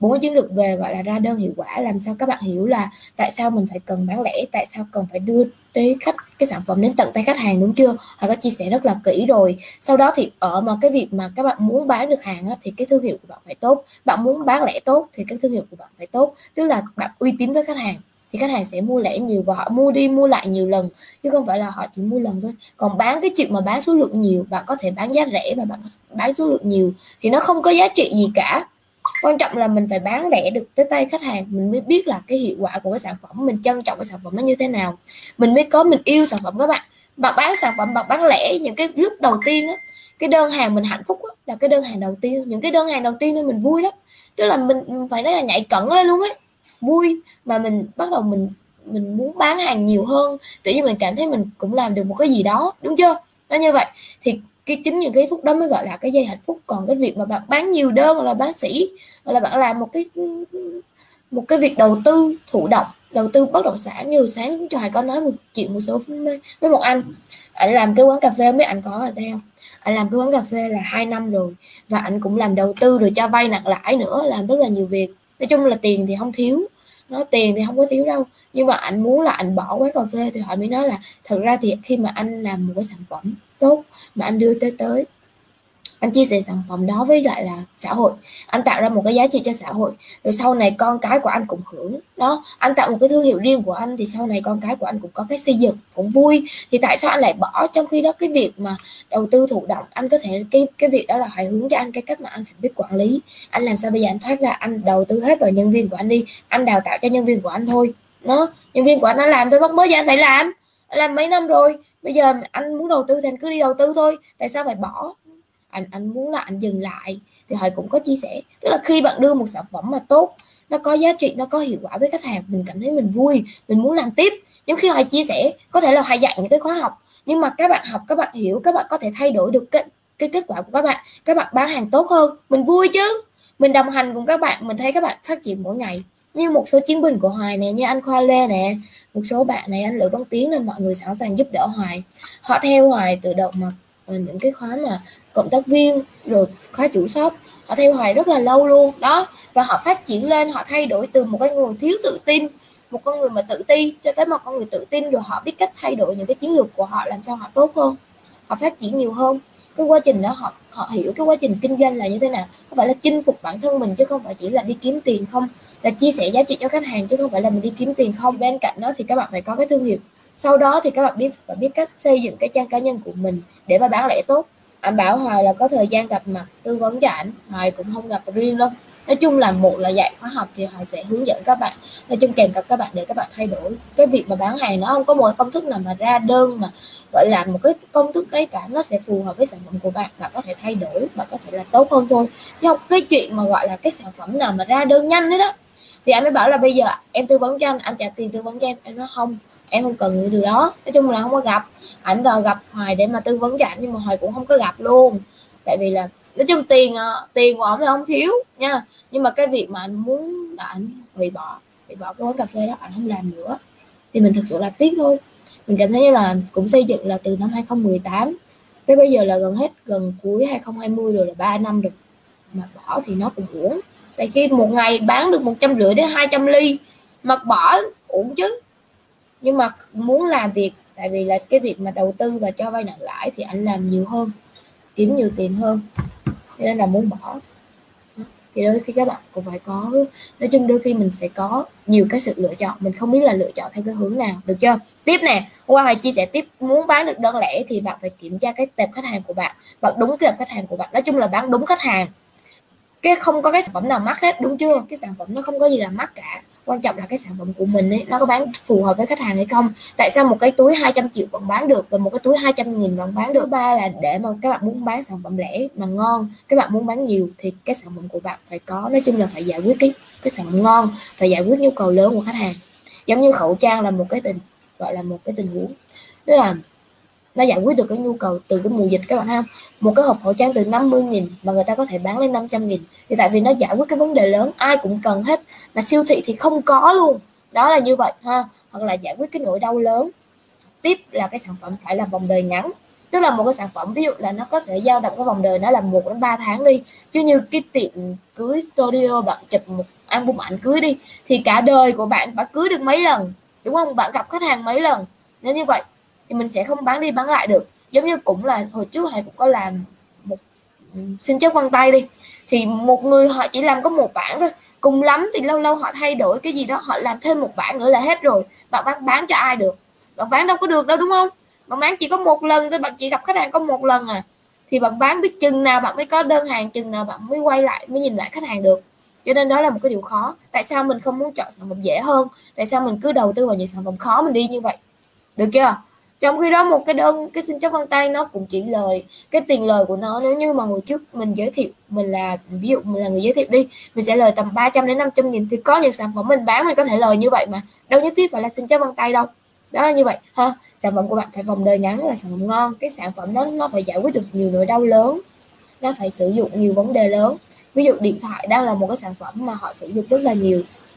bốn cái chiến lược về gọi là ra đơn hiệu quả làm sao các bạn hiểu là tại sao mình phải cần bán lẻ tại sao cần phải đưa tới khách cái sản phẩm đến tận tay khách hàng đúng chưa? Họ có chia sẻ rất là kỹ rồi. Sau đó thì ở mà cái việc mà các bạn muốn bán được hàng á, thì cái thương hiệu của bạn phải tốt. Bạn muốn bán lẻ tốt thì cái thương hiệu của bạn phải tốt. Tức là bạn uy tín với khách hàng thì khách hàng sẽ mua lẻ nhiều và họ mua đi mua lại nhiều lần chứ không phải là họ chỉ mua lần thôi. Còn bán cái chuyện mà bán số lượng nhiều bạn có thể bán giá rẻ và bạn bán số lượng nhiều thì nó không có giá trị gì cả quan trọng là mình phải bán lẻ được tới tay khách hàng mình mới biết là cái hiệu quả của cái sản phẩm mình trân trọng cái sản phẩm nó như thế nào. Mình mới có mình yêu sản phẩm các bạn. Bạn bán sản phẩm bạn bán lẻ những cái lúc đầu tiên á cái đơn hàng mình hạnh phúc á, là cái đơn hàng đầu tiên. Những cái đơn hàng đầu tiên nên mình vui lắm. Tức là mình phải nói là nhảy cẩn lên luôn ấy. Vui. Mà mình bắt đầu mình mình muốn bán hàng nhiều hơn. Tự nhiên mình cảm thấy mình cũng làm được một cái gì đó đúng chưa? Nó như vậy. Thì cái chính những cái phút đó mới gọi là cái dây hạnh phúc. Còn cái việc mà bạn bán nhiều đơn hoặc là bán sĩ, hoặc là bạn làm một cái một cái việc đầu tư thụ động, đầu tư bất động sản như sáng trời có nói một chuyện một số với một anh. Anh làm cái quán cà phê, mấy anh có ở đây không? Anh làm cái quán cà phê là hai năm rồi và anh cũng làm đầu tư rồi cho vay nặng lãi nữa, làm rất là nhiều việc. Nói chung là tiền thì không thiếu nói tiền thì không có thiếu đâu. Nhưng mà anh muốn là anh bỏ quán cà phê thì họ mới nói là thật ra thì khi mà anh làm một cái sản phẩm tốt mà anh đưa tới tới anh chia sẻ sản phẩm đó với lại là xã hội. Anh tạo ra một cái giá trị cho xã hội. Rồi sau này con cái của anh cũng hưởng. Đó, anh tạo một cái thương hiệu riêng của anh thì sau này con cái của anh cũng có cái xây dựng, cũng vui. Thì tại sao anh lại bỏ trong khi đó cái việc mà đầu tư thụ động? Anh có thể, cái cái việc đó là phải hướng cho anh, cái cách mà anh phải biết quản lý. Anh làm sao bây giờ anh thoát ra, anh đầu tư hết vào nhân viên của anh đi. Anh đào tạo cho nhân viên của anh thôi. Nó, nhân viên của anh nó làm tôi mất mới giờ anh phải làm. Anh làm mấy năm rồi? Bây giờ anh muốn đầu tư thì anh cứ đi đầu tư thôi. Tại sao phải bỏ anh anh muốn là anh dừng lại. Thì họ cũng có chia sẻ. Tức là khi bạn đưa một sản phẩm mà tốt nó có giá trị nó có hiệu quả với khách hàng mình cảm thấy mình vui mình muốn làm tiếp. Nhưng khi họ chia sẻ có thể là họ dạy những cái khóa học nhưng mà các bạn học các bạn hiểu các bạn có thể thay đổi được cái, cái kết quả của các bạn các bạn bán hàng tốt hơn mình vui chứ. Mình đồng hành cùng các bạn mình thấy các bạn phát triển mỗi ngày. Như một số chiến binh của Hoài nè như anh Khoa Lê nè một số bạn này anh Lữ Văn Tiến là mọi người sẵn sàng giúp đỡ Hoài. Họ theo Hoài từ đầu mà ờ, những cái khóa mà cộng tác viên, rồi khóa chủ shop. Họ theo Hoài rất là lâu luôn. Đó, và họ phát triển lên, họ thay đổi từ một cái người thiếu tự tin, một con người mà tự ti, cho tới một con người tự tin, rồi họ biết cách thay đổi những cái chiến lược của họ làm sao họ tốt hơn, họ phát triển nhiều hơn. Cái quá trình đó, họ họ hiểu cái quá trình kinh doanh là như thế nào. Không phải là chinh phục bản thân mình chứ không phải chỉ là đi kiếm tiền không? Là chia sẻ giá trị cho khách hàng chứ không phải là mình đi kiếm tiền không? Bên cạnh đó thì các bạn phải có cái thương hiệu. Sau đó thì các bạn biết phải biết cách xây dựng cái trang cá nhân của mình để mà bán lẻ tốt anh bảo hoài là có thời gian gặp mặt, tư vấn cho ảnh. Hoài cũng không gặp riêng đâu. Nói chung là một là dạy khóa học thì hoài sẽ hướng dẫn các bạn. Nói chung kèm cặp các bạn để các bạn thay đổi. Cái việc mà bán hàng nó không có một công thức nào mà ra đơn mà, gọi là, một cái công thức cái cả, nó sẽ phù hợp với sản phẩm của bạn. Bạn có thể thay đổi, bạn có thể là tốt hơn thôi. Chứ không cái chuyện mà gọi là cái sản phẩm nào mà ra đơn nhanh đấy đó. Thì anh mới bảo là bây giờ em tư vấn cho anh anh trả tiền tư vấn cho em. Em nói không em không cần những điều đó. Nói chung là không có gặp. Ảnh đòi gặp hoài để mà tư vấn cho ảnh nhưng mà hoài cũng không có gặp luôn. Tại vì là, nói chung tiền ờ, tiền của ổng là không thiếu nha. Nhưng mà cái việc mà anh muốn là ảnh hủy bỏ hủy bỏ cái quán cà phê đó, ảnh không làm nữa. Thì mình thực sự là tiếc thôi. Mình cảm thấy là cũng xây dựng là từ năm 2018 tới bây giờ là gần hết, gần cuối 2020 rồi là 3 năm rồi. Mà bỏ thì nó cũng uổng. Tại khi một ngày bán được một trăm rưỡi đến 200 ly, mà bỏ uổng chứ nhưng mà muốn làm việc, tại vì là cái việc mà đầu tư và cho vay nặng lãi thì anh làm nhiều hơn, kiếm nhiều tiền hơn. Nên là muốn bỏ. Thì đôi khi các bạn cũng phải có, nói chung đôi khi mình sẽ có nhiều cái sự lựa chọn. Mình không biết là lựa chọn theo cái hướng nào, được chưa? Tiếp nè, hôm qua phải chia sẻ tiếp, muốn bán được đơn lẻ thì bạn phải kiểm tra cái tệp khách hàng của bạn bạn đúng cái tệp khách hàng của bạn. Nói chung là bán đúng khách hàng. Cái không có cái sản phẩm nào mắc hết, đúng chưa? Cái sản phẩm nó không có gì là mắc cả quan trọng là cái sản phẩm của mình ấy, nó có bán phù hợp với khách hàng hay không. Tại sao một cái túi 200 triệu vẫn bán được và một cái túi 200 nghìn vẫn bán được? Ba là để mà các bạn muốn bán sản phẩm lẻ mà ngon, các bạn muốn bán nhiều thì cái sản phẩm của bạn phải có. Nói chung là phải giải quyết cái cái sản phẩm ngon, phải giải quyết nhu cầu lớn của khách hàng. Giống như khẩu trang là một cái tình, gọi là một cái tình huống. Tức là nó giải quyết được cái nhu cầu từ cái mùa dịch các bạn thấy không một cái hộp khẩu trang từ 50 nghìn mà người ta có thể bán lên 500 nghìn. Thì tại vì nó giải quyết cái vấn đề lớn, ai cũng cần hết. Mà siêu thị thì không có luôn. Đó là như vậy ha. Hoặc là giải quyết cái nỗi đau lớn. Tiếp là cái sản phẩm phải là vòng đời ngắn. Tức là một cái sản phẩm ví dụ là nó có thể dao động cái vòng đời nó là một đến 3 tháng đi. Chứ như cái tiệm cưới studio, bạn chụp một album ảnh cưới đi, thì cả đời của bạn bạn cưới được mấy lần? Đúng không? Bạn gặp khách hàng mấy lần? Nếu như vậy thì mình sẽ không bán đi bán lại được. Giống như cũng là hồi trước hải cũng có làm một ừ, xin chớp vân tay đi. Thì một người họ chỉ làm có một bản thôi. Cùng lắm thì lâu lâu họ thay đổi cái gì đó, họ làm thêm một bản nữa là hết rồi. Bạn bán bán cho ai được? Bạn bán đâu có được đâu, đúng không? Bạn bán chỉ có một lần thôi, bạn chỉ gặp khách hàng có một lần à. Thì bạn bán biết chừng nào bạn mới có đơn hàng, chừng nào bạn mới quay lại, mới nhìn lại khách hàng được. Cho nên đó là một cái điều khó. Tại sao mình không muốn chọn sản phẩm dễ hơn? Tại sao mình cứ đầu tư vào những sản phẩm khó mình đi như vậy? Được chưa? Trong khi đó một cái đơn, cái xin chấp vân tay nó cũng chỉ lời, cái tiền lời của nó, nếu như mà hồi trước mình giới thiệu, mình là, ví dụ mình là người giới thiệu đi, mình sẽ lời tầm 300 đến 500 nghìn thì có những sản phẩm mình bán mình có thể lời như vậy mà. Đâu nhất thiết phải là xin chấp vân tay đâu. Đó là như vậy, ha. Sản phẩm của bạn phải vòng đời ngắn là sản phẩm ngon, cái sản phẩm đó nó phải giải quyết được nhiều nỗi đau lớn, nó phải sử dụng nhiều vấn đề lớn. Ví dụ điện thoại đang là một cái sản phẩm mà họ sử dụng rất là nhiều.